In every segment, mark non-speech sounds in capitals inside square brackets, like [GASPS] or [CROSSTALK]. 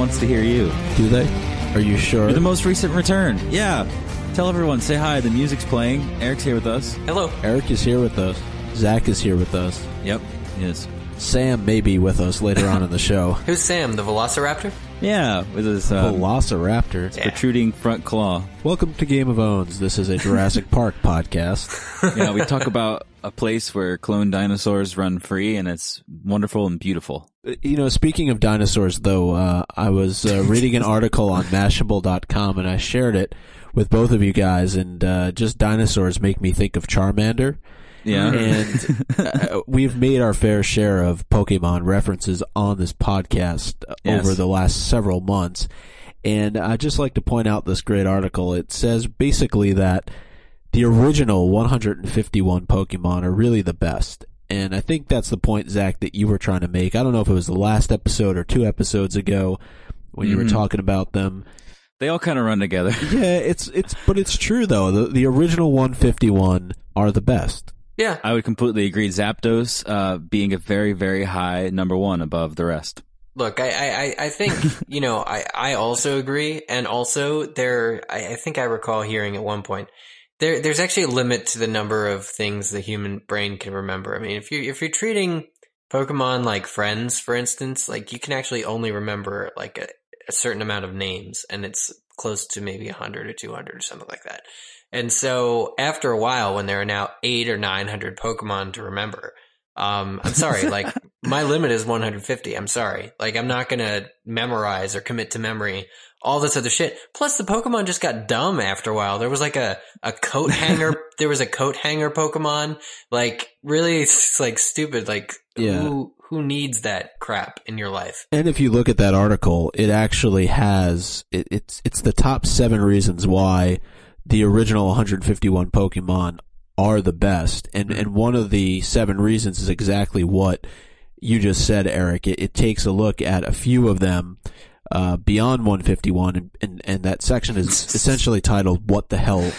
wants to hear you. Do they? Are you sure? You're the most recent return. Yeah. Tell everyone, say hi. The music's playing. Eric's here with us. Hello. Eric is here with us. Zach is here with us. Yep, Yes. Sam may be with us later on in the show. [LAUGHS] Who's Sam, the Velociraptor? Yeah, with his um, Velociraptor. protruding front claw. Welcome to Game of Owns. This is a Jurassic [LAUGHS] Park podcast. Yeah, we talk about a place where clone dinosaurs run free, and it's wonderful and beautiful. Uh, You know, speaking of dinosaurs, though, uh, I was uh, reading an article on [LAUGHS] Mashable.com and I shared it with both of you guys, and uh, just dinosaurs make me think of Charmander. Yeah. And uh, [LAUGHS] we've made our fair share of Pokemon references on this podcast Yes. over the last several months. And I'd just like to point out this great article. It says basically that the original 151 Pokemon are really the best. And I think that's the point, Zach, that you were trying to make. I don't know if it was the last episode or two episodes ago when you were Mhm. talking about them. They all kind of run together. Yeah, it's it's but it's true though. The the original 151 are the best. Yeah. I would completely agree. Zapdos uh, being a very, very high number one above the rest. Look, I, I, I- think, [LAUGHS] you know, I, I also agree. And also there, I, I think I recall hearing at one point, there, there's actually a limit to the number of things the human brain can remember. I mean, if you, if you're treating Pokemon like friends, for instance, like you can actually only remember like a, a certain amount of names and it's close to maybe 100 or 200 or something like that. And so after a while, when there are now eight or 900 Pokemon to remember, um, I'm sorry, like [LAUGHS] my limit is 150. I'm sorry. Like I'm not going to memorize or commit to memory all this other shit. Plus the Pokemon just got dumb after a while. There was like a, a coat [LAUGHS] hanger. there was a coat hanger Pokemon. Like really, it's like stupid. Like Yeah. who, who needs that crap in your life? And if you look at that article, it actually has it, it's it's the top seven reasons why the original 151 Pokemon are the best, and and one of the seven reasons is exactly what you just said, Eric. It, it takes a look at a few of them uh, beyond 151, and, and and that section is [LAUGHS] essentially titled "What the hell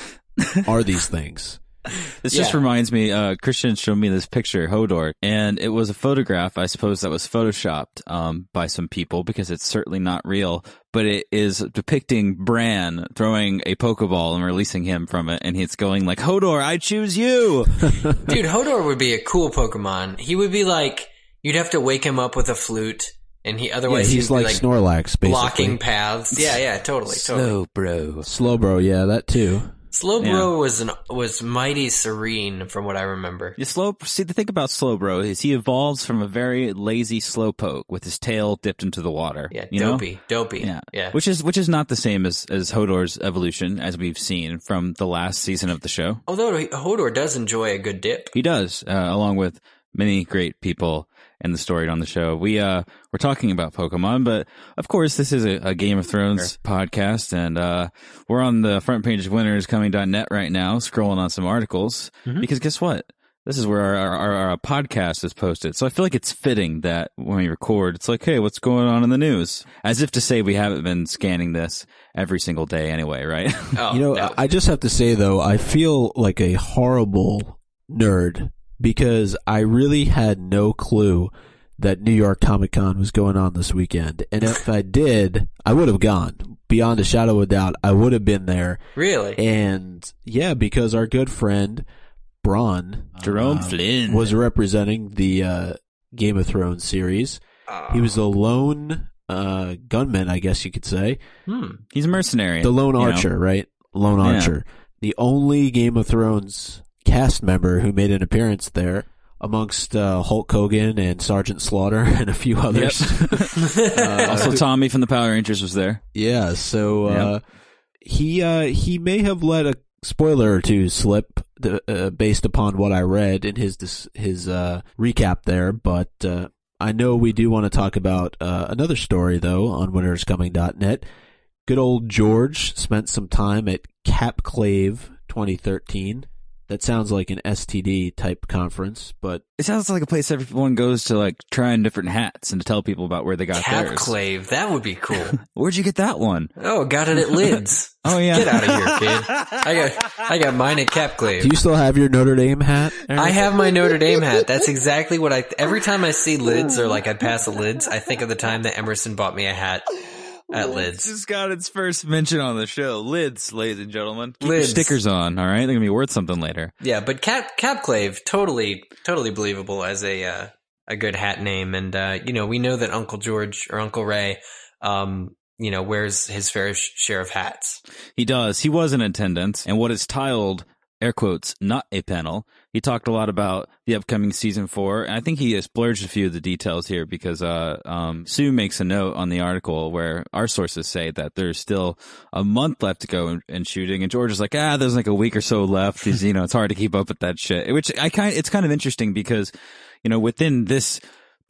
are these things?" [LAUGHS] This just reminds me, uh, Christian showed me this picture, Hodor, and it was a photograph, I suppose that was photoshopped, um, by some people because it's certainly not real, but it is depicting Bran throwing a Pokeball and releasing him from it, and it's going like, Hodor, I choose you! [LAUGHS] Dude, Hodor would be a cool Pokemon. He would be like, you'd have to wake him up with a flute and he, Yeah, otherwise he's he'd like, Snorlax, basically. blocking paths. Yeah, yeah, totally, totally. bro. slow bro. yeah, that too. Slowbro was an was mighty serene from what I remember. Yeah, slow. See, the thing about Slowbro is he evolves from a very lazy slowpoke with his tail dipped into the water. Yeah, you know? dopey, dopey. Yeah, yeah. Which is which is not the same as as Hodor's evolution as we've seen from the last season of the show. Although Hodor does enjoy a good dip. He does, uh, along with many great people in the story on the show. We uh we're talking about Pokemon, but of course this is a, a Game of Thrones podcast, and uh we're on the front page of winterscoming.net right now, scrolling on some articles because guess what? This is where our, our, our, our podcast is posted. So I feel like it's fitting that when we record, it's like, hey, what's going on in the news? As if to say we haven't been scanning this every single day anyway, right? Oh, You know, no. I just have to say though, I feel like a horrible nerd because I really had no clue that New York Comic Con was going on this weekend. And if I did, I would have gone. Beyond a shadow of a doubt, I would have been there. really? And yeah, because our good friend Bronn Jerome uh, Flynn was representing the uh, Game of Thrones series. Uh, He was a lone uh, gunman, I guess you could say. hmm. He's a mercenary. The lone you know? archer, right? Lone Yeah. archer. The only Game of Thrones cast member who made an appearance there amongst uh, Hulk Hogan and Sergeant Slaughter [LAUGHS] and a few others. [LAUGHS] [LAUGHS] Uh, also, Tommy from the Power Rangers was there. yeah, so uh, he uh, he may have let a spoiler or two slip the, uh, based upon what I read in his dis- his uh, recap there, but uh, I know we do want to talk about uh, another story though on winterscoming.net. Good old George spent some time at Capclave 2013. That sounds like an STD type conference, but It sounds like a place everyone goes to, like trying different hats and to tell people about where they got theirs. Capclave. That would be cool. [LAUGHS] Where'd you get that one? oh, got it at [LAUGHS] Lids. Oh yeah, Get out of here, kid. [LAUGHS] I got I got mine at Capclave. do you still have your Notre Dame hat? Aaron? I have my Notre Dame hat. That's exactly what I. Every time I see lids or like I pass a lids, I think of the time that Emerson bought me a hat. At Lids just got its first mention on the show. Lids, ladies and gentlemen. Keep your Lids. stickers on, all right? They're gonna be worth something later. Yeah, but Cap Capclave totally totally believable as a uh, a good hat name, and uh, you know we know that Uncle George or Uncle Ray, um, you know wears his fair sh- share of hats. He does. He was in attendance, and what is tiled air quotes not a panel. He talked a lot about the upcoming season four, and I think he has splurged a few of the details here because uh, um, Sue makes a note on the article where our sources say that there's still a month left to go in, in shooting, and George is like, ah, there's like a week or so left. He's, you know, it's hard to keep up with that shit. Which I kind, it's kind of interesting because, you know, within this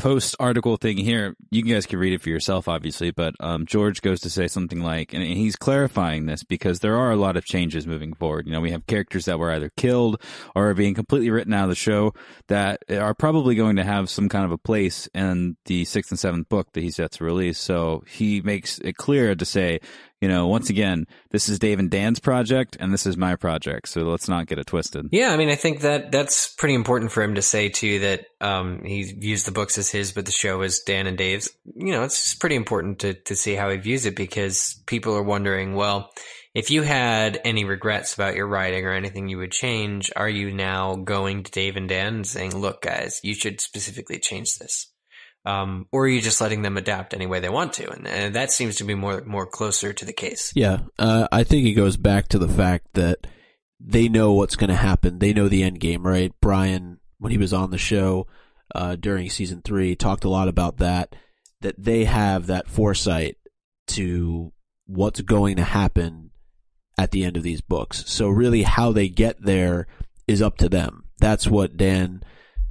post article thing here, you guys can read it for yourself, obviously, but um, George goes to say something like, and he's clarifying this because there are a lot of changes moving forward. You know, we have characters that were either killed or are being completely written out of the show that are probably going to have some kind of a place in the sixth and seventh book that he's set to release. So he makes it clear to say, you know, once again, this is Dave and Dan's project and this is my project. So let's not get it twisted. Yeah, I mean I think that that's pretty important for him to say too that um, he views the books as his, but the show is Dan and Dave's. You know, it's pretty important to to see how he views it because people are wondering, well. If you had any regrets about your writing or anything you would change, are you now going to Dave and Dan and saying, look, guys, you should specifically change this? Um, or are you just letting them adapt any way they want to? And, and that seems to be more more closer to the case. Yeah, uh, I think it goes back to the fact that they know what's going to happen. They know the end game, right? Brian, when he was on the show uh, during season three, talked a lot about that. That they have that foresight to what's going to happen at the end of these books. So really, how they get there is up to them. That's what Dan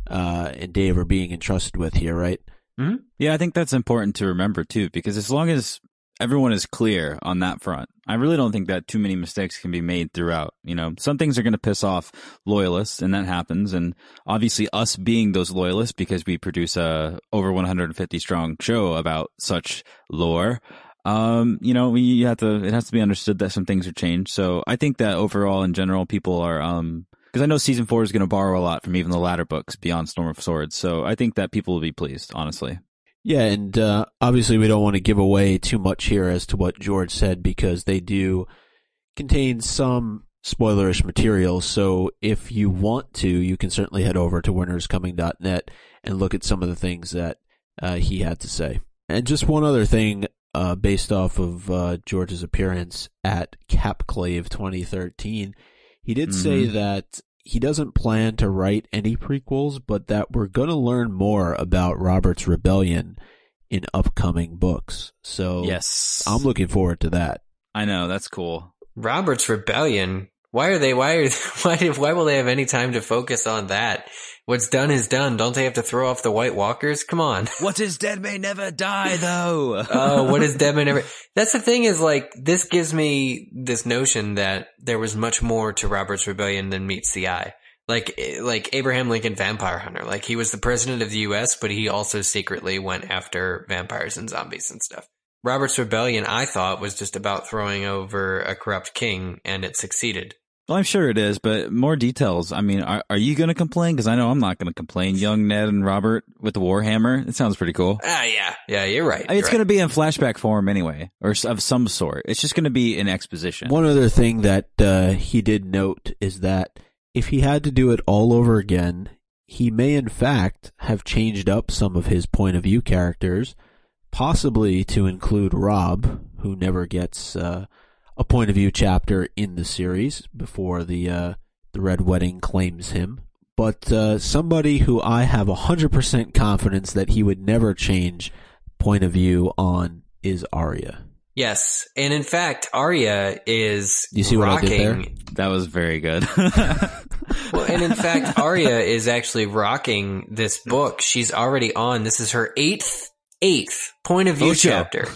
uh, and Dave are being entrusted with here, right? Mm-hmm. Yeah, I think that's important to remember too, because as long as everyone is clear on that front, I really don't think that too many mistakes can be made throughout. You know, some things are going to piss off loyalists, and that happens. And obviously, us being those loyalists because we produce a over 150 strong show about such lore. Um, you know, we you have to. It has to be understood that some things are changed. So I think that overall, in general, people are um because I know season four is going to borrow a lot from even the latter books beyond Storm of Swords. So I think that people will be pleased, honestly. Yeah, and uh, obviously we don't want to give away too much here as to what George said because they do contain some spoilerish material. So if you want to, you can certainly head over to winterscoming.net and look at some of the things that uh, he had to say. And just one other thing, uh, based off of uh, George's appearance at Capclave 2013, he did mm-hmm. say that he doesn't plan to write any prequels, but that we're going to learn more about Robert's rebellion in upcoming books. So yes, I'm looking forward to that. I know that's cool. Robert's rebellion. Why are they? Why are? [LAUGHS] Why? Why will they have any time to focus on that? What's done is done. Don't they have to throw off the White Walkers? Come on. [LAUGHS] What is dead may never die, though. [LAUGHS] oh, what is dead may never? That's the thing. Is like this gives me this notion that there was much more to Robert's rebellion than meets the eye. Like eh, like Abraham Lincoln, vampire hunter. Like he was the president of the U.S., but he also secretly went after vampires and zombies and stuff. Robert's rebellion, I thought, was just about throwing over a corrupt king, and it succeeded. Well, I'm sure it is, but more details. I mean, are, are you going to complain? Because I know I'm not going to complain. Young Ned and Robert with the Warhammer. It sounds pretty cool. Ah, yeah. Yeah, you're right. I mean, it's right. going to be in flashback form anyway, or of some sort. It's just going to be an exposition. One other thing that uh, he did note is that if he had to do it all over again, he may in fact have changed up some of his point of view characters, possibly to include Robb, who never gets. Uh, a point of view chapter in the series before the uh, the Red Wedding claims him. But uh, somebody who I have hundred percent confidence that he would never change point of view on is Arya. Yes, and in fact, Arya is you see rocking. what I did there? That was very good. [LAUGHS] well, and in fact, Arya is actually rocking this book. She's already on. This is her eighth eighth point of view Ocho. chapter.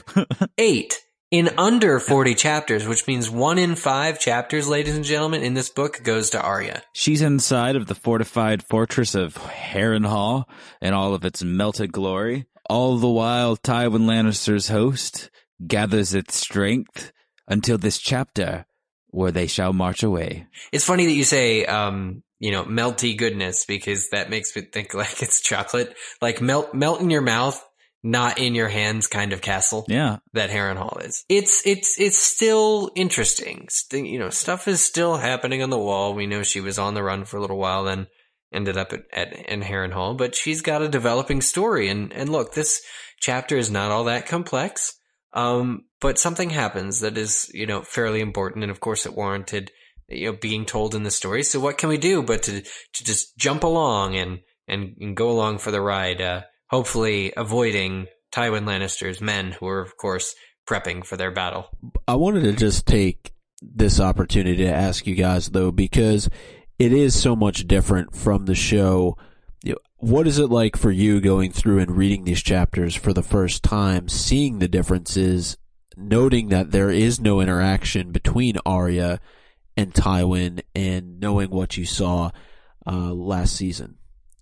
Eight in under 40 chapters, which means one in five chapters, ladies and gentlemen, in this book goes to Arya. She's inside of the fortified fortress of Harrenhal in all of its melted glory. All the while, Tywin Lannister's host gathers its strength until this chapter where they shall march away. It's funny that you say, um, you know, melty goodness because that makes me think [LAUGHS] like it's chocolate. Like melt, melt in your mouth not in your hands kind of castle Yeah. that Harrenhal is. It's it's it's still interesting. St- you know, stuff is still happening on the wall. We know she was on the run for a little while, then ended up at, at in Harrenhal, but she's got a developing story. And and look, this chapter is not all that complex. Um, but something happens that is you know fairly important, and of course it warranted you know being told in the story. So what can we do but to to just jump along and and, and go along for the ride? Uh, hopefully avoiding Tywin Lannister's men, who are of course prepping for their battle. I wanted to just take this opportunity to ask you guys though, because it is so much different from the show. What is it like for you going through and reading these chapters for the first time, seeing the differences, noting that there is no interaction between Arya and Tywin, and knowing what you saw uh, last season,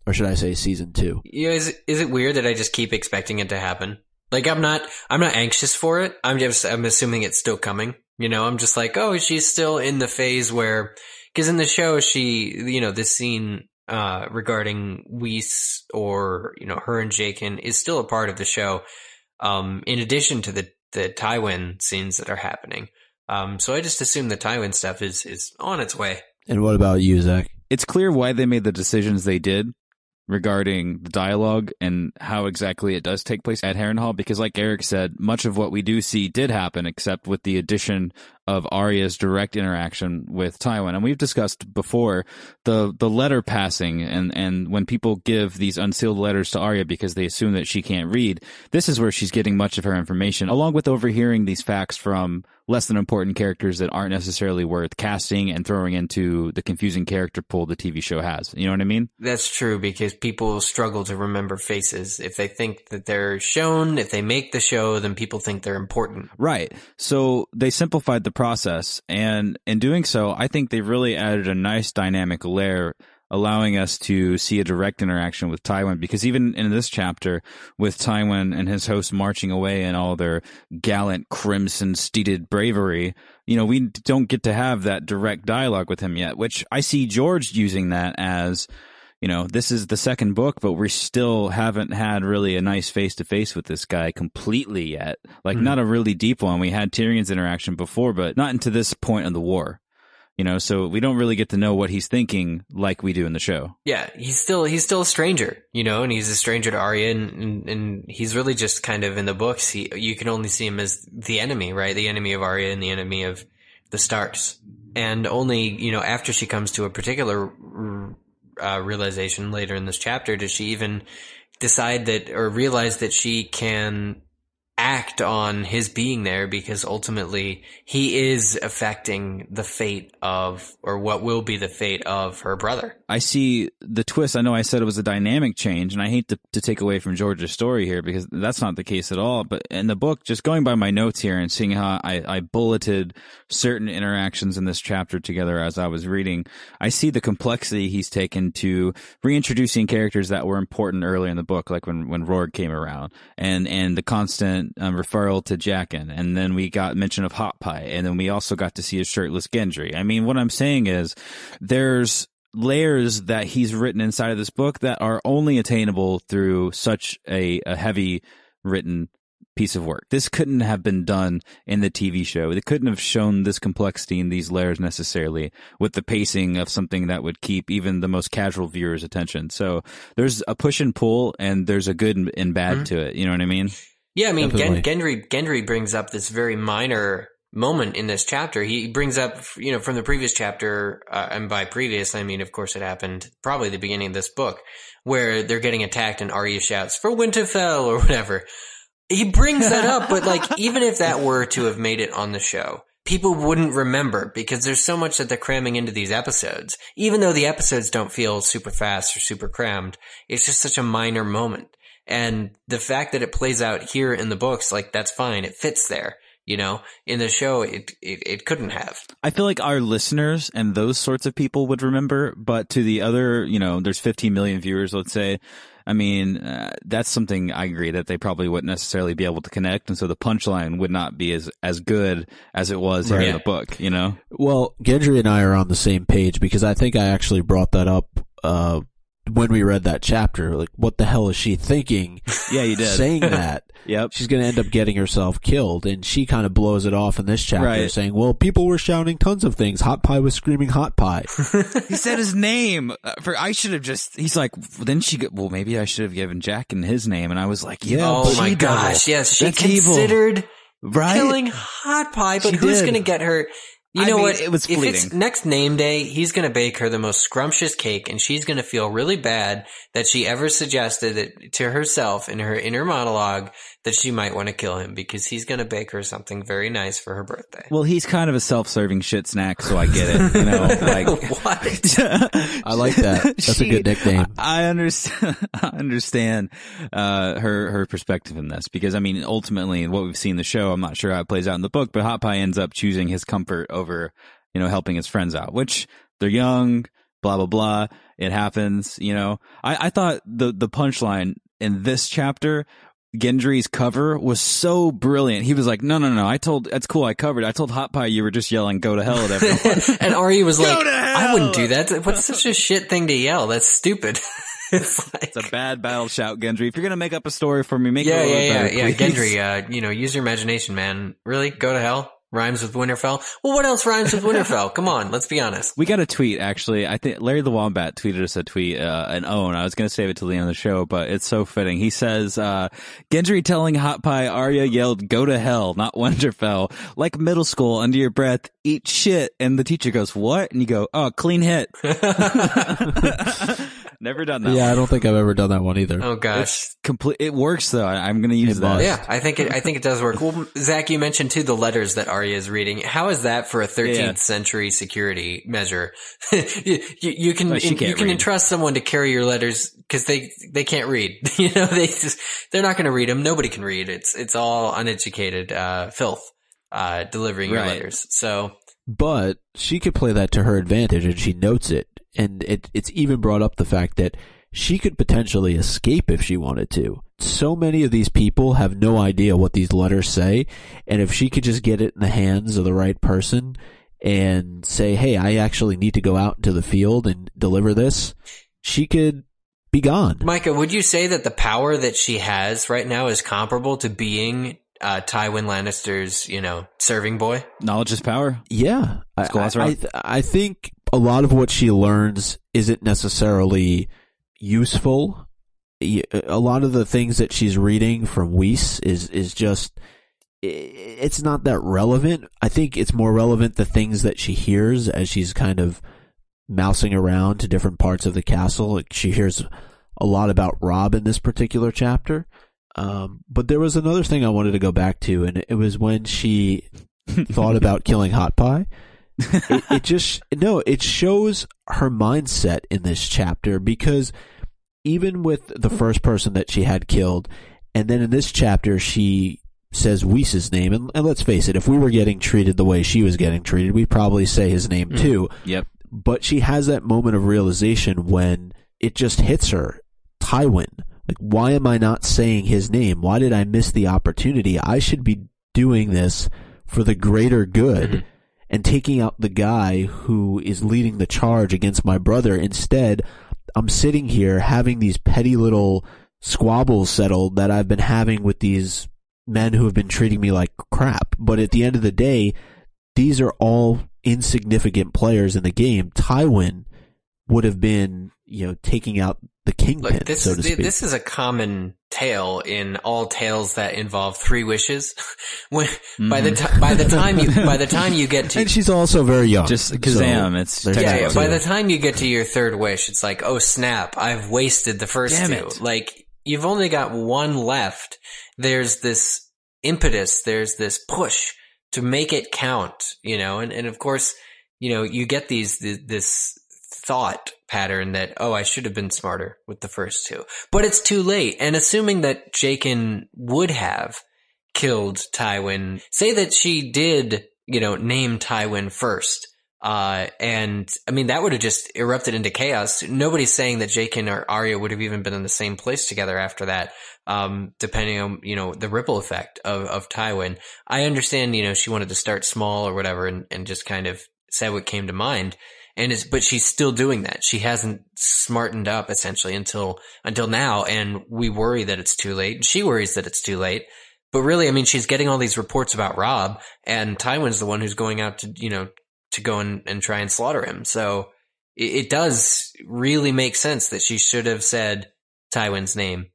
or should I say season two? You know, is it, is it weird that I just keep expecting it to happen? Like I'm not I'm not anxious for it. I'm just I'm assuming it's still coming. You know, I'm just like, oh, she's still in the phase where because in the show she, you know, this scene uh regarding Weese or you know her and Jaqen is still a part of the show. Um, in addition to the the Tywin scenes that are happening. Um, so I just assume the Tywin stuff is is on its way. And what about you, Zach? It's clear why they made the decisions they did regarding the dialogue and how exactly it does take place at Harrenhal because like Eric said, much of what we do see did happen except with the addition of Arya's direct interaction with Tywin. And we've discussed before the the letter passing and and when people give these unsealed letters to Arya because they assume that she can't read, this is where she's getting much of her information along with overhearing these facts from less than important characters that aren't necessarily worth casting and throwing into the confusing character pool the TV show has. You know what I mean? That's true because people struggle to remember faces. If they think that they're shown, if they make the show, then people think they're important. Right. So they simplified the process. And in doing so, I think they've really added a nice dynamic layer, allowing us to see a direct interaction with Tywin. Because even in this chapter, with Tywin and his host marching away in all their gallant, crimson steeded bravery, you know, we don't get to have that direct dialogue with him yet, which I see George using that as you know, this is the second book, but we still haven't had really a nice face to face with this guy completely yet. Like, Mhm. not a really deep one. We had Tyrion's interaction before, but not into this point of the war. You know, so we don't really get to know what he's thinking like we do in the show. Yeah, he's still he's still a stranger, you know, and he's a stranger to Arya, and, and, and he's really just kind of in the books. He you can only see him as the enemy, right? The enemy of Arya and the enemy of the Starks, and only you know after she comes to a particular uh, realization later in this chapter does she even decide that or realize that she can act on his being there because ultimately he is affecting the fate of or what will be the fate of her brother. I see the twist. I know I said it was a dynamic change, and I hate to, to take away from George's story here because that's not the case at all. But in the book, just going by my notes here and seeing how I, I bulleted certain interactions in this chapter together as I was reading, I see the complexity he's taken to reintroducing characters that were important earlier in the book, like when, when Rorg came around, and, and the constant um, referral to Jaqen. And then we got mention of Hot Pie, and then we also got to see a shirtless Gendry. I mean, what I'm saying is there's layers that he's written inside of this book that are only attainable through such a, a heavy written piece of work. This couldn't have been done in the TV show. It couldn't have shown this complexity in these layers necessarily with the pacing of something that would keep even the most casual viewer's attention. So there's a push and pull and there's a good and bad Mhm. to it. You know what I mean? Yeah, I mean, Gen- Gendry Gendry brings up this very minor moment in this chapter. He brings up, you know, from the previous chapter, uh, and by previous, I mean, of course, it happened probably the beginning of this book, where they're getting attacked and Arya shouts for Winterfell or whatever. He brings that up, but like, [LAUGHS] even if that were to have made it on the show, people wouldn't remember because there's so much that they're cramming into these episodes. Even though the episodes don't feel super fast or super crammed, it's just such a minor moment. And the fact that it plays out here in the books, like that's fine. It fits there. You know, in the show, it, it, it couldn't have. I feel like our listeners and those sorts of people would remember, but to the other, you know, there's 15 million viewers, let's say. I mean, uh, that's something I agree that they probably wouldn't necessarily be able to connect, and so the punchline would not be as as good as it was here in the book. You know, Well, Gendry and I are on the same page because I think I actually brought that up uh, when we read that chapter, like, what the hell is she thinking? [LAUGHS] Yeah, you did. saying [LAUGHS] that. Yep. She's going to end up getting herself killed, and she kind of blows it off in this chapter, Right. saying, "Well, people were shouting tons of things. Hot Pie was screaming hot pie." [LAUGHS] He said his name. Uh, For I should have just. He's like. Then she. go- Well, maybe I should have given Jaqen his name. And I was like, yeah. oh my she double. gosh, yes, she That's evil. considered right. killing Hot Pie, but She who's going to get her? You I know mean, what? it was if it's next name day, he's going to bake her the most scrumptious cake, and she's going to feel really bad that she ever suggested it to herself in her inner monologue that she might want to kill him because he's going to bake her something very nice for her birthday. Well, he's kind of a self-serving shit snack, so I get it. You know, [LAUGHS] like what? [LAUGHS] I like that. That's a good nickname. I understand. [LAUGHS] I understand uh, her her perspective in this because I mean, ultimately, what we've seen in the show, I'm not sure how it plays out in the book, but Hot Pie ends up choosing his comfort over, you know, helping his friends out, which they're young, blah blah blah. It happens. You know, I, I thought the the punchline in this chapter. Gendry's cover was so brilliant. He was like, "No, no, no! I told that's cool. I covered. I told Hot Pie you were just yelling go to hell at everyone." [LAUGHS] and Arya was like, I wouldn't do that. What's such a shit thing to yell? That's stupid. [LAUGHS] it's like, It's a bad battle shout, Gendry. If you're gonna make up a story for me, make yeah, it a yeah, little yeah, better, yeah. please. Gendry, uh, you know, use your imagination, man. Really? Go to hell? Rhymes with Winterfell? Well, what else rhymes with Winterfell? [LAUGHS] Come on, let's be honest. We got a tweet actually. I think Larry the Wombat tweeted us a tweet, uh, an own. I was gonna save it till the end of the show, but it's so fitting. He says, uh, Gendry telling Hot Pie Arya yelled, "Go to hell, not [LAUGHS] Winterfell." Like middle school, under your breath, eat shit, and the teacher goes, "What?" And you go, "Oh, clean hit." [LAUGHS] Never done that. Yeah, I don't think I've ever done that one either. Oh gosh. It's complete. It works though. I, I'm gonna use It that. must. Yeah, I think it. I think it does work. Well, Zach, you mentioned too the letters that Arya is reading. How is that for a 13th Yeah. century security measure? [LAUGHS] you, you, you can Well, she you can't can read. entrust someone to carry your letters because they they can't read. [LAUGHS] you know, they just they're not going to read them. Nobody can read. It's it's all uneducated uh, filth uh, delivering your letters. So But she could play that to her advantage, and she notes it. And it, it's even brought up the fact that she could potentially escape if she wanted to. So many of these people have no idea what these letters say, and if she could just get it in the hands of the right person and say, "Hey, I actually need to go out into the field and deliver this," she could be gone. Micah, would you say that the power that she has right now is comparable to being uh, Tywin Lannister's, you know, serving boy? Knowledge is power. Yeah, I, School I, I, th- I think a lot of what she learns isn't necessarily useful. A lot of the things that she's reading from Weese is is just it's not that relevant. I think it's more relevant the things that she hears as she's kind of mousing around to different parts of the castle. Like she hears a lot about Robb in this particular chapter. Um, but there was another thing I wanted to go back to, and it was when she [LAUGHS] thought about killing Hot Pie. It, it just no, it shows her mindset in this chapter because even with the first person that she had killed, and then in this chapter she says Weese's name, and, and let's face it, if we were getting treated the way she was getting treated, we'd probably say his name Mm. too. Yep. But she has that moment of realization when it just hits her, Tywin. Like, why am I not saying his name? Why did I miss the opportunity? I should be doing this for the greater good Mhm. And taking out the guy who is leading the charge against my brother. Instead, I'm sitting here having these petty little squabbles settled that I've been having with these men who have been treating me like crap. But at the end of the day, these are all insignificant players in the game. Tywin would have been, you know, taking out the kingpin, Look, this so is to speak. this is a common tale in all tales that involve three wishes. [LAUGHS] when by the Mhm. time by the time you by the time you get [LAUGHS] to and she's also very young. Just so Kazam. it's yeah, yeah, by the time you get to your third wish, it's like, oh snap, I've wasted the first Damn two. it. Like you've only got one left. There's this impetus, there's this push to make it count, you know, and, and of course, you know, you get these, th- this thought pattern that, oh, I should have been smarter with the first two, but it's too late. And assuming that Jaqen would have killed Tywin, say that she did, you know, name Tywin first. Uh, and I mean, that would have just erupted into chaos. Nobody's saying that Jaqen or Arya would have even been in the same place together after that. Um, depending on, you know, the ripple effect of, of Tywin. I understand, you know, she wanted to start small or whatever and, and just kind of said what came to mind. And is, but she's still doing that. She hasn't smartened up essentially until, until now. And we worry that it's too late. She worries that it's too late. But really, I mean, she's getting all these reports about Robb, and Tywin's the one who's going out to, you know, to go and, and try and slaughter him. So it, it does really make sense that she should have said Tywin's name.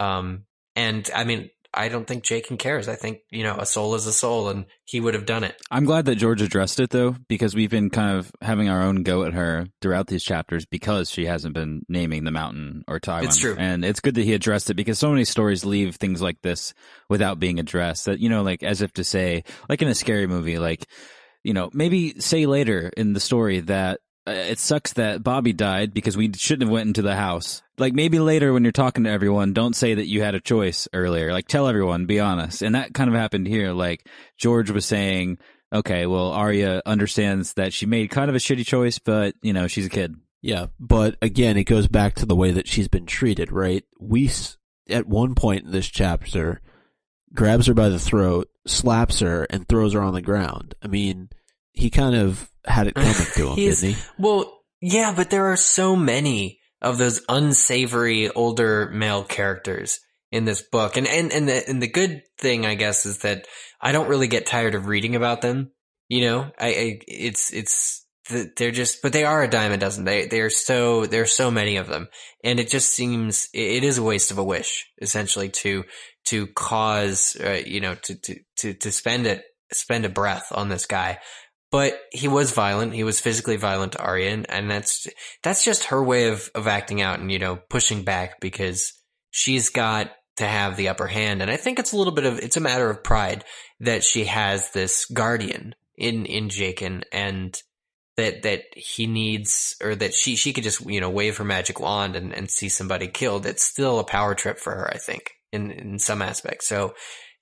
Um, and I mean, I don't think Jaqen cares. I think, you know, a soul is a soul and he would have done it. I'm glad that George addressed it though, because we've been kind of having our own go at her throughout these chapters because she hasn't been naming the mountain or Tywin. It's true. And it's good that he addressed it because so many stories leave things like this without being addressed that, you know, like as if to say, like in a scary movie, like, you know, maybe say later in the story that Uh, it sucks that Bobby died because we shouldn't have went into the house. Like maybe later when you're talking to everyone, don't say that you had a choice earlier. Like tell everyone, be honest. And that kind of happened here. Like George was saying, okay, well, Arya understands that she made kind of a shitty choice, but you know, she's a kid. Yeah, but again, it goes back to the way that she's been treated, right? We at one point in this chapter, grabs her by the throat, slaps her, and throws her on the ground. I mean, he kind of had it coming to him, [LAUGHS] didn't he? Well, yeah, but there are so many of those unsavory older male characters in this book. And, and, and the, and the good thing, I guess, is that I don't really get tired of reading about them. You know, I, I it's, it's, th- they're just, but they are a dime a dozen. They, they are so, there are so many of them. And it just seems, it it is a waste of a wish, essentially, to, to cause, uh, you know, to, to, to, to spend it, spend a breath on this guy. But he was violent. He was physically violent to Arya, and, and that's that's just her way of of acting out and you know pushing back because she's got to have the upper hand. And I think it's a little bit of it's a matter of pride that she has this guardian in in Jaqen and that that he needs or that she she could just you know wave her magic wand and, and see somebody killed. It's still a power trip for her, I think, in in some aspects. So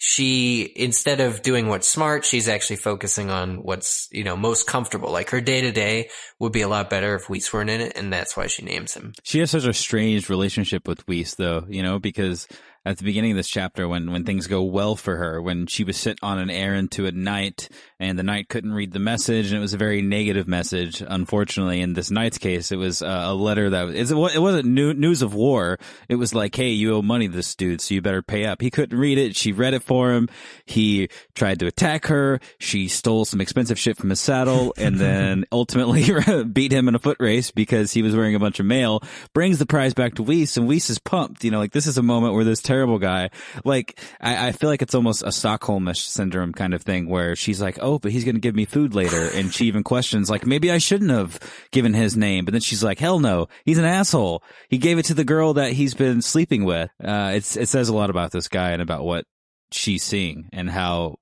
she instead of doing what's smart, she's actually focusing on what's you know most comfortable. Like her day to day would be a lot better if Weese weren't in it, and that's why she names him. She has such a strange relationship with Weese, though, you know, because at the beginning of this chapter, when, when things go well for her, when she was sent on an errand to a knight and the knight couldn't read the message and it was a very negative message, unfortunately. In this knight's case, it was uh, a letter that was, it wasn't new, news of war. It was like, hey, you owe money to this dude, so you better pay up. He couldn't read it. She read it for him. He tried to attack her. She stole some expensive shit from his saddle [LAUGHS] and then ultimately [LAUGHS] beat him in a foot race because he was wearing a bunch of mail, brings the prize back to Weese and Weese is pumped. You know, like this is a moment where this terrible guy, like, I, I feel like it's almost a Stockholmish syndrome kind of thing where she's like, oh, but he's going to give me food later. And she even questions, like, maybe I shouldn't have given his name. But then she's like, hell no, he's an asshole. He gave it to the girl that he's been sleeping with. Uh, it's, it says a lot about this guy and about what she's seeing and how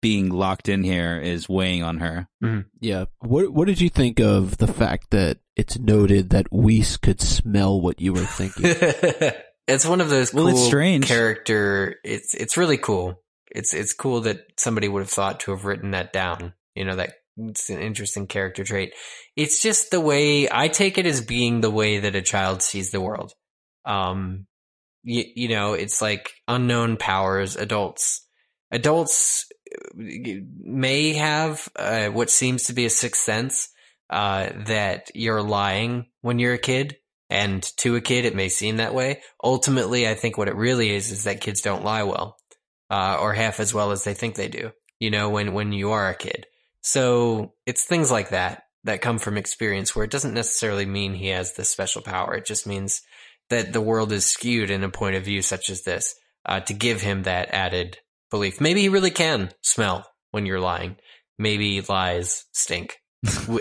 being locked in here is weighing on her. Yeah. What What did you think of the fact that it's noted that Weese could smell what you were thinking? [LAUGHS] it's one of those cool Well, it's strange. character. It's it's really cool. It's it's cool that somebody would have thought to have written that down. You know that it's an interesting character trait. It's just the way I take it as being the way that a child sees the world. Um, you, you know, it's like unknown powers. Adults, adults uh, may have uh, what seems to be a sixth sense uh, that you're lying when you're a kid. And to a kid, it may seem that way. Ultimately, I think what it really is is that kids don't lie well, uh, or half as well as they think they do. You know, when when you are a kid. So it's things like that that come from experience, where it doesn't necessarily mean he has this special power. It just means that the world is skewed in a point of view such as this uh, to give him that added belief. Maybe he really can smell when you're lying. Maybe lies stink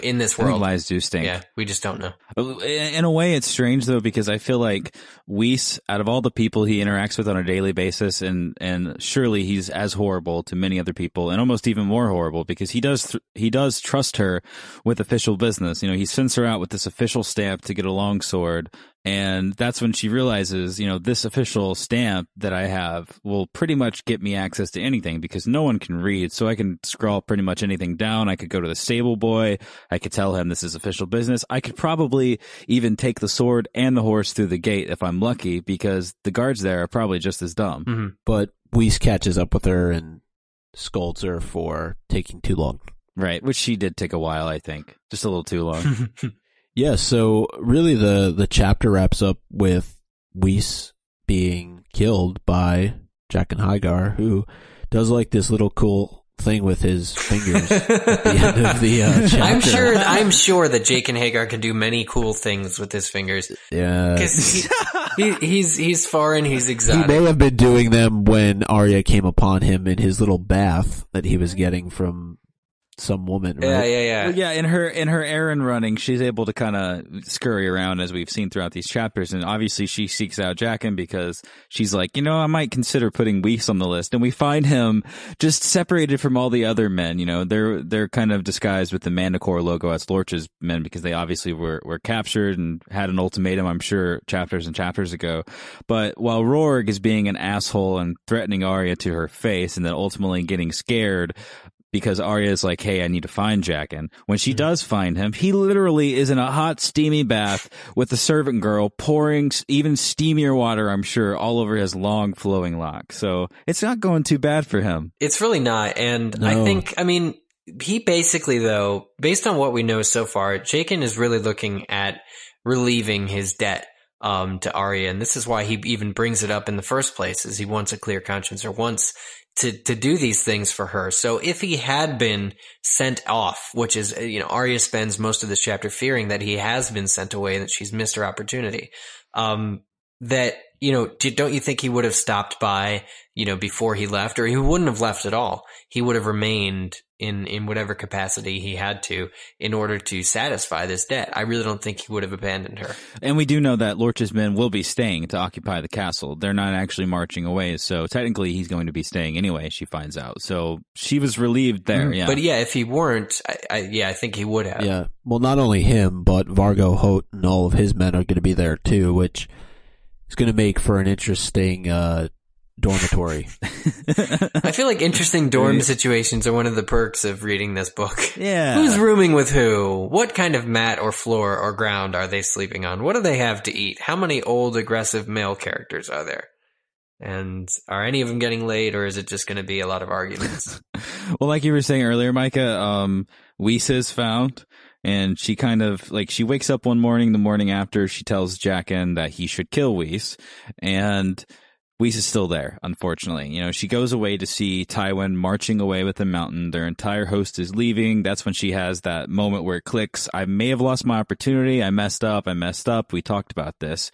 in this world. lies do stink. Yeah, we just don't know. In a way, it's strange though because I feel like Weese, out of all the people he interacts with on a daily basis, and and surely he's as horrible to many other people, and almost even more horrible because he does th- he does trust her with official business. You know, he sends her out with this official stamp to get a longsword, and that's when she realizes, you know, this official stamp that I have will pretty much get me access to anything because no one can read, so I can scrawl pretty much anything down. I could go to the stable boy, I could tell him this is official business. I could probably even take the sword and the horse through the gate if I'm lucky because the guards there are probably just as dumb. Mm-hmm. but Weese catches up with her and scolds her for taking too long. Right, which she did take a while, I think, just a little too long. [LAUGHS] Yeah, so really the the chapter wraps up with Weese being killed by Jaqen H'ghar, who does like this little cool thing with his fingers at the end of the uh, [LAUGHS] chapter. I'm sure. I'm sure that Jaqen H'ghar can do many cool things with his fingers Yeah. because he, he, he's he's foreign. He's exotic. He may have been doing them when Arya came upon him in his little bath that he was getting from some woman, right? yeah, yeah, yeah. Well, yeah, in her in her errand running, she's able to kind of scurry around as we've seen throughout these chapters, and obviously she seeks out Jaqen because she's like, you know, I might consider putting Weese on the list, and we find him just separated from all the other men. You know, they're they're kind of disguised with the Manticore logo as Lorch's men because they obviously were were captured and had an ultimatum. I'm sure chapters and chapters ago, but while Rorge is being an asshole and threatening Arya to her face, and then ultimately getting scared because Arya is like, "Hey, I need to find Jaqen." When she does find him, he literally is in a hot, steamy bath with the servant girl pouring even steamier water. I'm sure all over his long, flowing locks. So it's not going too bad for him. It's really not. And I think, I mean, he basically, though, based on what we know so far, Jaqen is really looking at relieving his debt um, to Arya. And this is why he even brings it up in the first place, is he wants a clear conscience or wants to, to do these things for her. So if he had been sent off, which is, you know, Arya spends most of this chapter fearing that he has been sent away, that she's missed her opportunity. Um, that, you know, do- don't you think he would have stopped by, you know, before he left, or he wouldn't have left at all? He would have remained in, in whatever capacity he had to in order to satisfy this debt. I really don't think he would have abandoned her. And we do know that Lorch's men will be staying to occupy the castle. They're not actually marching away, so technically he's going to be staying anyway. She finds out, so she was relieved mm-hmm. there. Yeah, But yeah, if he weren't, I, I, yeah, I think he would have. Yeah. Well, not only him, but Vargo Hoat and all of his men are going to be there too, which is going to make for an interesting uh, dormitory. [LAUGHS] I feel like interesting dorm situations are one of the perks of reading this book. yeah. Who's rooming with who? What kind of mat or floor or ground are they sleeping on? What do they have to eat? How many old aggressive male characters are there? And are any of them getting laid or is it just going to be a lot of arguments? [LAUGHS] well, like you were saying earlier, Micah, um, Weese is found, and she kind of like she wakes up one morning, the morning after, she tells Jaqen that he should kill Weese, and Weese is still there, unfortunately. You know, she goes away to see Tywin marching away with the mountain. Their entire host is leaving. That's when she has that moment where it clicks. I may have lost my opportunity. I messed up. I messed up. We talked about this.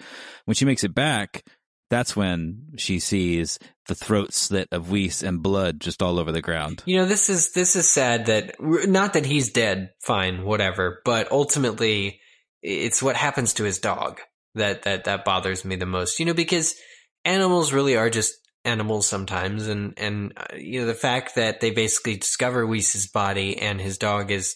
When she makes it back, that's when she sees the throat slit of Weese and blood just all over the ground. you know, this is, this is sad that, not that he's dead, fine, whatever, but ultimately it's what happens to his dog that, that, that bothers me the most, you know, because animals really are just animals sometimes and and uh, you know the fact that they basically discover Weese's body and his dog is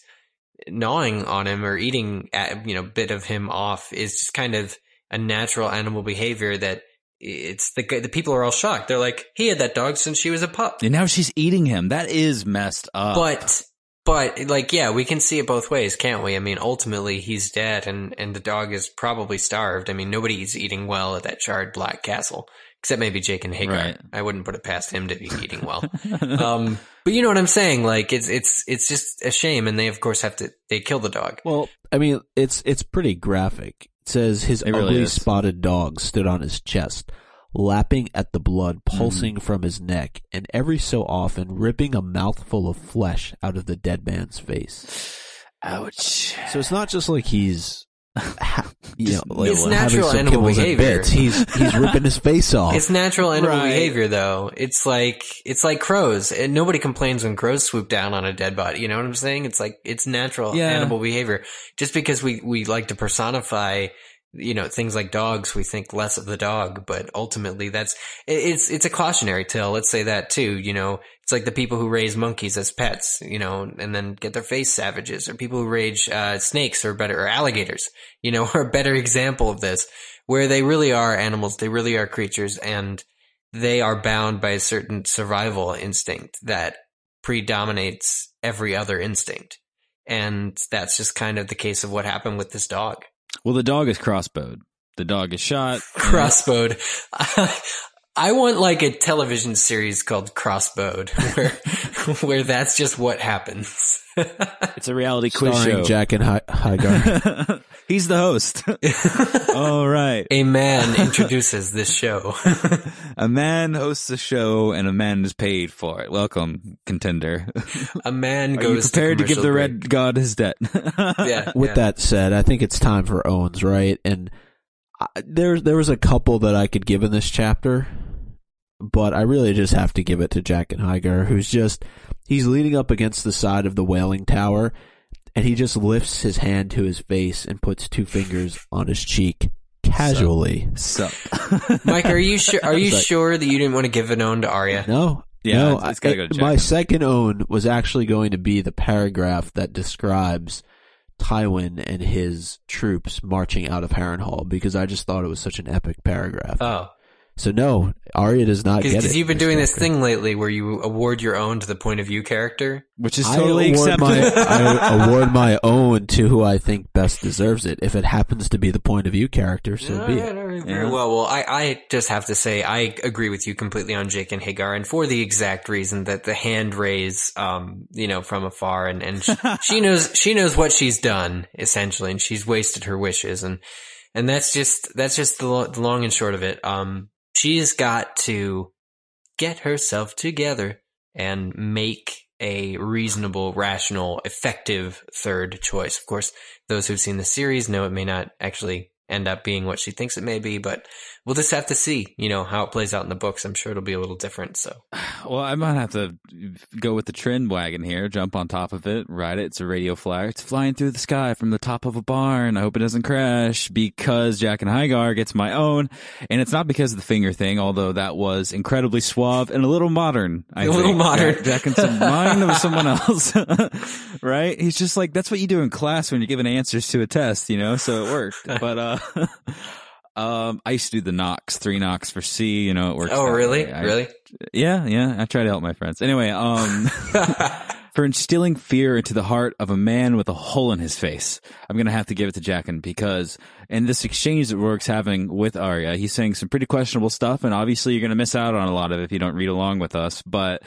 gnawing on him or eating a you know bit of him off is just kind of a natural animal behavior that it's the the people are all shocked. They're like he had that dog since she was a pup. And now she's eating him. That is messed up. but but like yeah we can see it both ways can't we? I mean ultimately he's dead and and the dog is probably starved. I mean nobody's eating well at that charred black castle except maybe Jaqen H'ghar. Right. i wouldn't put it past him to be eating well. [LAUGHS] Um but you know what i'm saying? Like it's it's it's just a shame. And they of course have to they kill the dog. Well, I mean, it's it's pretty graphic. It says his really ugly is. spotted dog stood on his chest, lapping at the blood pulsing mm. from his neck, and every so often ripping a mouthful of flesh out of the dead man's face. Ouch. So it's not just like he's, you know, like It's having natural some animal kibbles behavior. bits. He's he's ripping his face [LAUGHS] off. It's natural animal Right. behavior, though. It's like it's like crows, and nobody complains when crows swoop down on a dead body. You know what I'm saying? It's like it's natural Yeah. animal behavior. Just because we we like to personify, you know, things like dogs, we think less of the dog, but ultimately, that's it's it's a cautionary tale. Let's say that too. You know, it's like the people who raise monkeys as pets, you know, and then get their face savages, or people who raise uh, snakes or better or alligators. You know, [LAUGHS] are a better example of this where they really are animals, they really are creatures, and they are bound by a certain survival instinct that predominates every other instinct. And that's just kind of the case of what happened with this dog. Well, the dog is crossbowed. The dog is shot. [LAUGHS] Crossbowed. [LAUGHS] I want like a television series called Crossbowed, [LAUGHS] where [LAUGHS] where that's just what happens. [LAUGHS] It's a reality quiz Starring show. Jaqen Hi- H'ghar. [LAUGHS] He's the host. All right. a man introduces this show. A man hosts a show and a man is paid for it. Welcome, contender. a man Are goes you prepared to, give the commercial red god his debt? Yeah. With yeah. that said, I think it's time for Owens, right? And I, there, there was a couple that I could give in this chapter, but I really just have to give it to Jaqen H'ghar, who's just he's leaning up against the side of the Wailing Tower, and he just lifts his hand to his face and puts two fingers on his cheek casually. So, Mike, are you sure? Are [LAUGHS] you Sorry. sure that you didn't want to give an own to Arya? No. Yeah, no, it's- it's gotta go to my second own was actually going to be the paragraph that describes Tywin and his troops marching out of Harrenhal because I just thought it was such an epic paragraph. Oh, so no, Arya does not get it. because you've been in doing this thing lately where you award your own to the point of view character. Which is I totally award accepted. my I [LAUGHS] award my own to who I think best deserves it. If it happens to be the point of view character, so be it. Very Yeah. well. Well, I, I just have to say I agree with you completely on Jaqen H'ghar, and for the exact reason that the hand raise, um, you know, from afar, and and she, [LAUGHS] she knows she knows what she's done essentially, and she's wasted her wishes, and and that's just that's just the, lo- the long and short of it. Um, she's got to get herself together and make a reasonable, rational, effective third choice. Of course, those who've seen the series know it may not actually end up being what she thinks it may be, but we'll just have to see, you know, how it plays out in the books. I'm sure it'll be a little different. So [SIGHS] Well, I might have to go with the trend wagon here, jump on top of it, ride it. It's a radio flyer. It's flying through the sky from the top of a barn. I hope it doesn't crash because Jaqen H'ghar gets my own. And it's not because of the finger thing, although that was incredibly suave and a little modern. I A little modern. Jack, Jack in some mind of someone [LAUGHS] else. [LAUGHS] right? He's just like, that's what you do in class when you're giving answers to a test, you know? So it worked. [LAUGHS] But, uh, Um, I used to do the knocks, three knocks for C. You know, it works. Oh, really? I- Really? yeah, yeah. I try to help my friends. Anyway, um, [LAUGHS] for instilling fear into the heart of a man with a hole in his face, I'm gonna have to give it to Jaqen because in this exchange that Rorge's having with Arya, he's saying some pretty questionable stuff, and obviously you're gonna miss out on a lot of it if you don't read along with us. But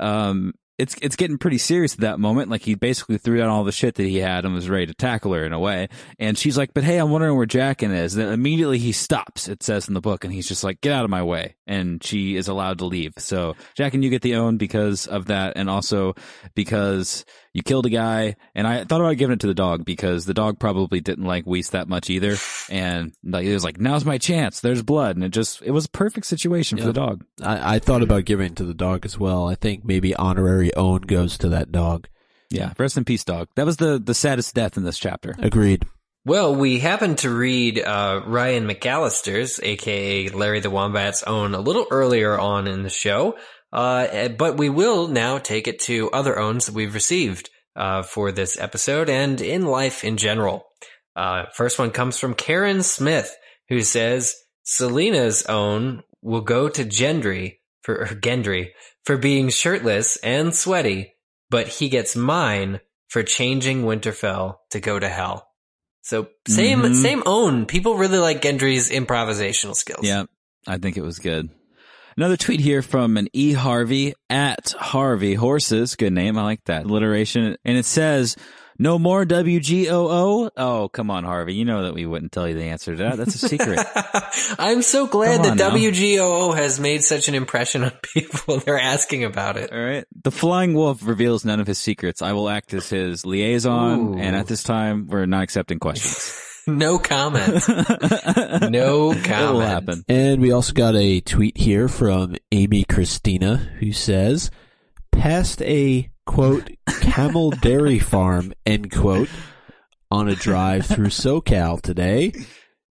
um, it's it's getting pretty serious at that moment. Like he basically threw down all the shit that he had and was ready to tackle her in a way. And she's like, "But hey, I'm wondering where Jaqen is." Then immediately he stops. It says in the book, and he's just like, "Get out of my way!" And she is allowed to leave. So Jaqen, you get the own because of that, and also because you killed a guy. And I thought about giving it to the dog because the dog probably didn't like Weese that much either. And like it was like, "Now's my chance. There's blood," and it just it was a perfect situation for the dog. I, I thought about giving it to the dog as well. I think maybe honorary own goes to that dog. Yeah, rest in peace, dog. That was the the saddest death in this chapter. Agreed. Well, we happened to read uh, Ryan McAllister's, aka Larry the Wombat's own, a little earlier on in the show, uh, but we will now take it to other owns that we've received uh, for this episode and in life in general. Uh, first one comes from Karen Smith, who says Selena's own will go to Gendry for [LAUGHS] Gendry for being shirtless and sweaty, but he gets mine for changing Winterfell to go to hell. So same Mhm. same own. People really like Gendry's improvisational skills. Yeah, I think it was good. Another tweet here from an E Harvey at Harvey Horses. Good name. I like that alliteration. And it says, no more WGOO. Oh, come on, Harvey. You know that we wouldn't tell you the answer to that. That's a secret. [LAUGHS] I'm so glad that now. WGOO has made such an impression on people. [LAUGHS] They're asking about it. All right. The Flying Wolf reveals none of his secrets. I will act as his liaison. Ooh. And at this time, we're not accepting questions. [LAUGHS] [LAUGHS] No comment. No [LAUGHS] comment. happen. And we also got a tweet here from Amy Christina who says, past a quote camel dairy [LAUGHS] farm end quote on a drive through SoCal today.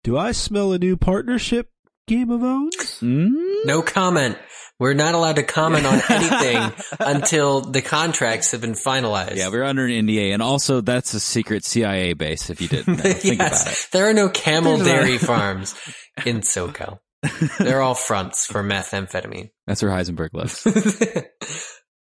Do I smell a new partnership? Game of Owns? Mm? No comment. We're not allowed to comment on [LAUGHS] anything until the contracts have been finalized. Yeah, we're under an NDA. And also, that's a secret CIA base, if you didn't know. [LAUGHS] Think yes, about it. there are no camel dairy farms in SoCal. [LAUGHS] They're all fronts for methamphetamine. That's where Heisenberg lives.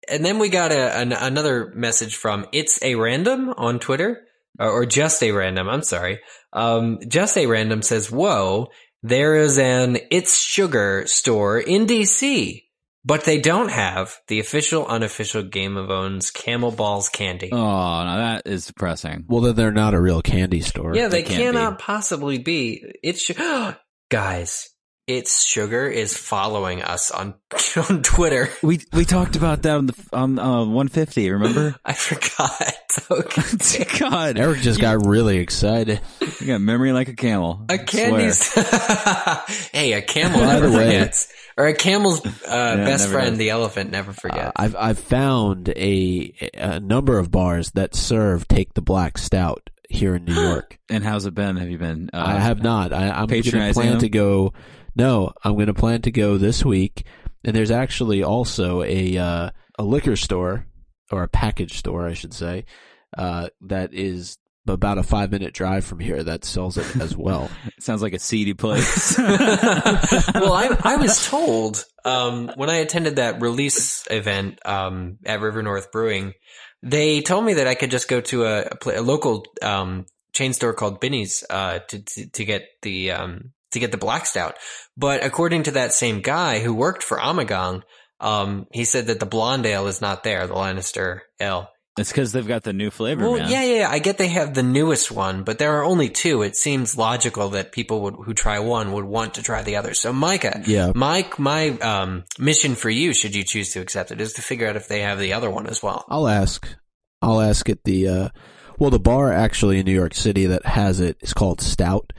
and then we got a, an, another message from It's a Random on Twitter, or, or Just a Random. I'm sorry. Um, Just a Random says, "Whoa, there is an It's Sugar store in DC. But they don't have the official, unofficial Game of Owns Camel Balls candy. Oh, no, that is depressing. Well, then they're not a real candy store. yeah, they, they can't cannot possibly be. It's sh- [GASPS] guys. It's sugar is following us on [LAUGHS] on Twitter. We we talked about that on the on uh, 150. Remember? [LAUGHS] I forgot. [LAUGHS] Okay. God, Eric just got really excited. you got memory like a camel. A I candy. hey, a camel By the way- forgets. Or a camel's uh, best friend, does. the elephant, never forgets. Uh, I've I've found a a number of bars that serve take the black stout here in New [GASPS] York. And how's it been? Have you been? Uh, I have not. I, I'm going to patronizing plan them? to go. No, I'm going to plan to go this week. And there's actually also a uh, a liquor store or a package store, I should say, uh, that is about a five minute drive from here that sells it as well. [LAUGHS] Sounds like a seedy place. [LAUGHS] [LAUGHS] well, I, I was told um, when I attended that release event um, at River North Brewing, they told me that I could just go to a, a, pla- a local um, chain store called Binny's uh, to, to to get the um, to get the black stout. But according to that same guy who worked for Ommegang, um, he said that the blonde ale is not there, the Lannister ale. it's because they've got the new flavor, Well, man. yeah, yeah, yeah. I get they have the newest one, but there are only two. It seems logical that people would, who try one would want to try the other. So, Micah, Yeah. my my um, mission for you, should you choose to accept it, is to figure out if they have the other one as well. I'll ask. I'll ask at the. Uh, well, the bar actually in New York City that has it is called Stout.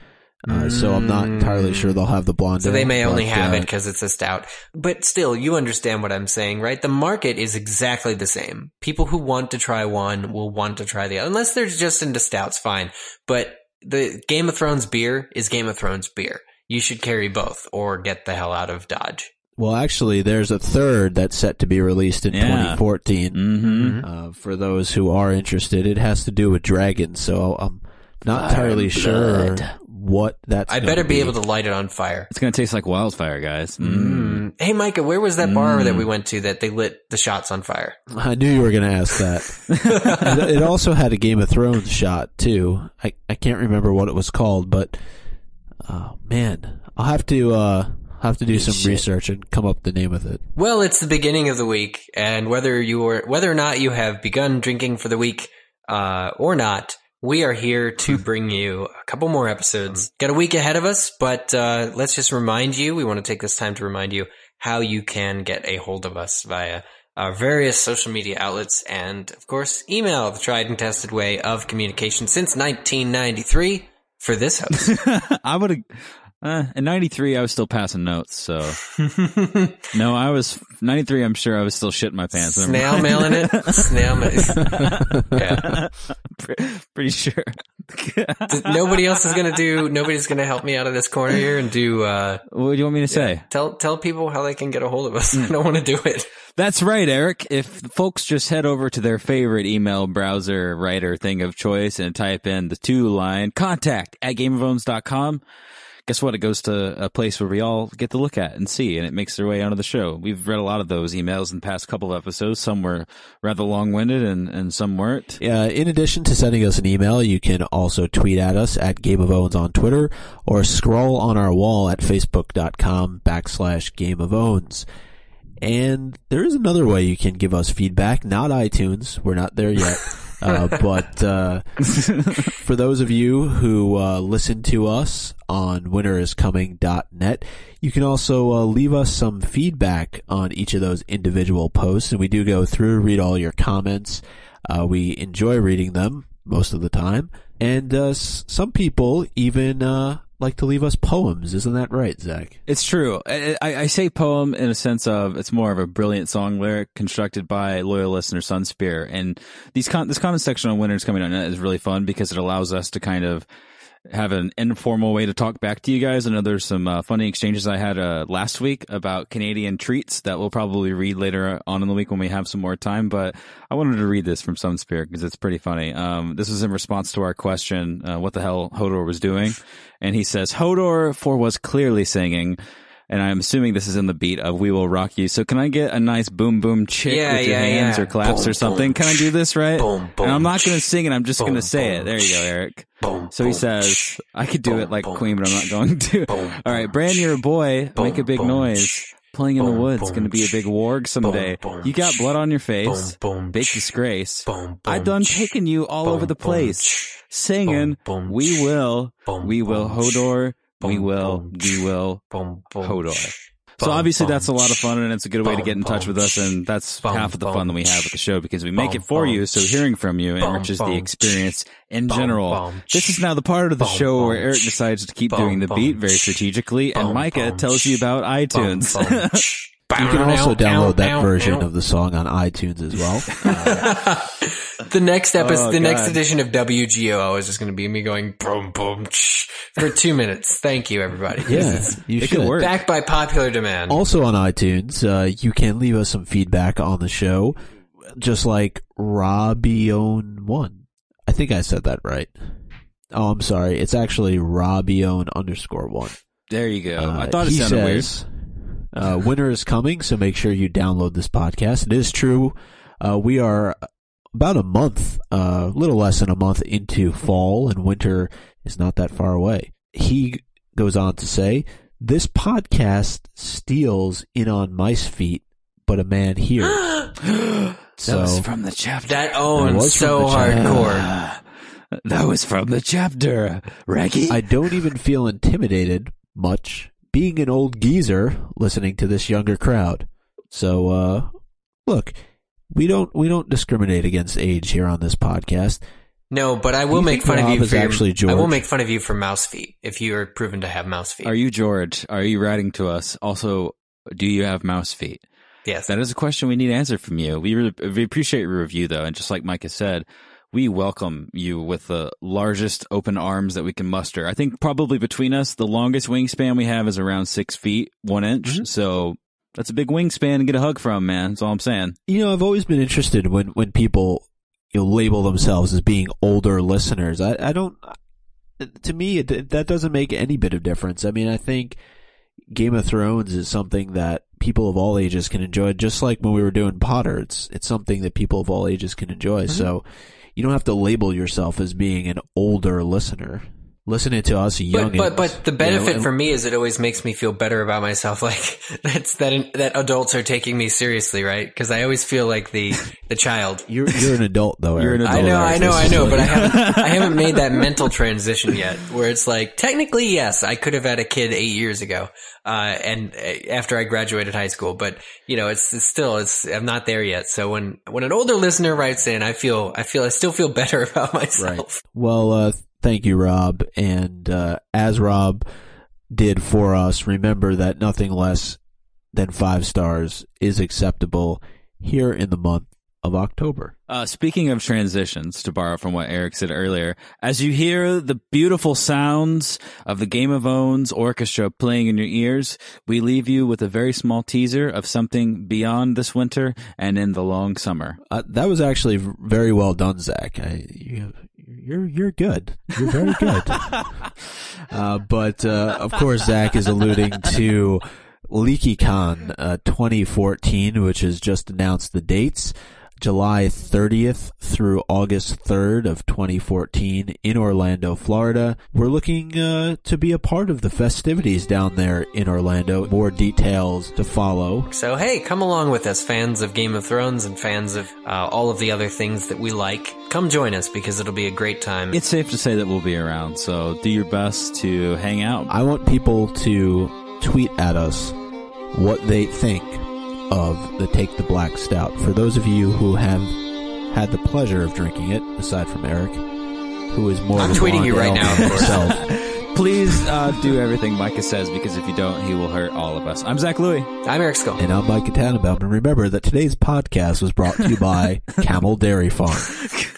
Uh, So I'm not entirely sure they'll have the blonde. So they may only but, have uh, it because it's a stout. But still, you understand what I'm saying, right? The market is exactly the same. People who want to try one will want to try the other, unless they're just into stouts, fine. But the Game of Thrones beer is Game of Thrones beer. You should carry both or get the hell out of Dodge. Well, actually, there's a third that's set to be released in Yeah. 2014. Mm-hmm. Uh, for those who are interested, it has to do with dragons. So I'm not entirely sure what that's. I better be able to light it on fire. It's gonna taste like wildfire, guys. Mm. Mm. Hey, Micah, where was that bar Mm. that we went to that they lit the shots on fire? I knew you were going to ask that. [LAUGHS] it, it also had a Game of Thrones shot too. I I can't remember what it was called, but oh man, I'll have to uh have to do some Shit. research and come up with the name of it. Well, it's the beginning of the week, and whether you are whether or not you have begun drinking for the week uh, or not, we are here to [LAUGHS] bring you a couple more episodes. Got a week ahead of us, but uh, let's just remind you. We want to take this time to remind you how you can get a hold of us via our various social media outlets, and of course, email the tried and tested way of communication since 1993 for this host. [LAUGHS] I would. Uh, in '93, I was still passing notes. So [LAUGHS] no, I was '93. I'm sure I was still shitting my pants. Snail mailing it. Snail mail. [LAUGHS] yeah. Pre- Pretty sure. Nobody else is gonna do. Nobody's gonna help me out of this corner here and do. uh what do you want me to say? Tell tell people how they can get a hold of us. [LAUGHS] I don't want to do it. That's right, Eric. If folks just head over to their favorite email browser writer thing of choice and type in the two line contact at gameofowns.com, guess what? It goes to a place where we all get to look at and see, and it makes their way onto the show. We've read a lot of those emails in the past couple of episodes. Some were rather long winded and, and some weren't. Uh, in addition to sending us an email, you can also tweet at us at Game of Owns on Twitter or scroll on our wall at facebook.com backslash Game of Owns. And there is another way you can give us feedback, not iTunes. We're not there yet. [LAUGHS] Uh, [LAUGHS] but uh, for those of you who uh, listen to us on winteriscoming.net, you can also uh, leave us some feedback on each of those individual posts. And we do go through, read all your comments. Uh, we enjoy reading them most of the time. And uh, s- some people even uh, like to leave us poems. Isn't that right, Zach? It's true. I, I, say poem in a sense of it's more of a brilliant song lyric constructed by loyal listener Sunspear. And these con- this comment section on Winners Coming on is really fun because it allows us to kind of have an informal way to talk back to you guys. I know there's some uh, funny exchanges I had uh, last week about Canadian treats that we'll probably read later on in the week when we have some more time. But I wanted to read this from Sunspear because it's pretty funny. Um, this is in response to our question, uh, what the hell Hodor was doing. And he says, Hodor for was clearly singing. And I'm assuming this is in the beat of "We Will Rock You." So can I get a nice boom boom chick Yeah, with your yeah, hands yeah. or claps Boom, or something? boom, Can I do this right? boom, boom, and I'm not going to sing it. I'm just going to say it. There you go, Eric. Boom. So he says. I could do Boom, it like boom, Queen, but I'm not going to. Boom, [LAUGHS] All right, brand you're a boy. Boom, Make a big boom, noise. playing in the woods. boom, Going to be a big warg someday. boom, you got blood on your face. boom, Big disgrace. boom, I boom, done ch- taken you all boom, over the place, singing. boom, boom, We will. boom, We will. boom, Hodor. We will. boom, We will. boom, boom, Hodor. So obviously that's a lot of fun and it's a good way to get in touch with us and that's half of the fun that we have with the show because we make it for you. So hearing from you enriches the experience in general. This is now the part of the show where Eric decides to keep doing the beat very strategically and Micah tells you about iTunes. [LAUGHS] boom, ch- You can also Ow, download that ow, version ow. of the song on iTunes as well. [LAUGHS] the next episode, Oh, the next edition of WGO is just going to be me going boom boom ch- for two minutes. Thank you, everybody. Yeah, you It should. could work. Back by popular demand. Also on iTunes, uh, you can leave us some feedback on the show, just like Robbione one. I think I said that right. Oh, I'm sorry. It's actually Robbione underscore one. there you go. Uh, I thought it he sounded weird. Says, uh, winter is coming, so make sure you download this podcast. It is true. Uh, we are about a month, a uh, little less than a month into fall, and winter is not that far away. He goes on to say, this podcast steals in on mice feet, but a man here. [GASPS] that So- was from the chapter. that That owns was so hardcore. That was from the chapter. Reggie? I don't even feel intimidated much being an old geezer listening to this younger crowd. So uh look, we don't we don't discriminate against age here on this podcast. No, but I will make think fun of you is for your- actually I will make fun of you for mouse feet if you are proven to have mouse feet. Are you George? Are you writing to us? Also, do you have mouse feet? yes. That is a question we need answered from you. We, re- we appreciate your review, though, and just like Micah said, we welcome you with the largest open arms that we can muster. I think probably between us, the longest wingspan we have is around six feet one inch. Mm-hmm. So that's a big wingspan to get a hug from, man. That's all I'm saying. You know, I've always been interested when when people you know, label themselves as being older listeners. I I don't to me it, that doesn't make any bit of difference. I mean, I think Game of Thrones is something that people of all ages can enjoy just like when we were doing Potter. It's it's something that people of all ages can enjoy. So you don't have to label yourself as being an older listener. Listening to us young, But, but but the benefit and- for me is it always makes me feel better about myself. [LAUGHS] Like that's that that adults are taking me seriously, right? Because I always feel like the the child. [LAUGHS] you're you're an adult though. You're an adult. I adult. know, I know, I know, but I haven't I [LAUGHS] haven't made that mental transition yet. Where it's like technically yes, I could have had a kid eight years ago, uh, and uh, after I graduated high school. But you know, it's, it's still it's I'm not there yet. So when when an older listener writes in, I feel I feel I still feel better about myself. Well, uh, thank you, Rob. And uh, as Rob did for us, remember that nothing less than five stars is acceptable here in the month of October. Uh, speaking of transitions, to borrow from what Eric said earlier, as you hear the beautiful sounds of the Game of Owns orchestra playing in your ears, we leave you with a very small teaser of something beyond this winter and in the long summer. Uh, that was actually very well done, Zach. I, you, you're you're good. You're very good. [LAUGHS] uh, but uh, of course, Zach is alluding to LeakyCon uh, 2014, which has just announced the dates. July 30th through August 3rd of 2014 in Orlando, Florida. We're looking uh, to be a part of the festivities down there in Orlando. More details to follow. So hey, come along with us, fans of Game of Thrones and fans of uh, all of the other things that we like. Come join us because it'll be a great time. It's safe to say that we'll be around, so do your best to hang out. I want people to tweet at us what they think of the Take the Black Stout. For those of you who have had the pleasure of drinking it, aside from Eric, who is more I'm tweeting you right now, elf of course. himself. [LAUGHS] Please uh, do everything Micah says because if you don't, he will hurt all of us. I'm Zach Louie. I'm Eric Scull. And I'm Micah Tannenbaum. And remember that today's podcast was brought to you by [LAUGHS] Camel Dairy Farm.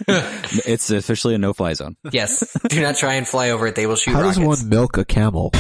[LAUGHS] It's officially a no-fly zone. Yes, do not try and fly over it. They will shoot How does one milk a camel?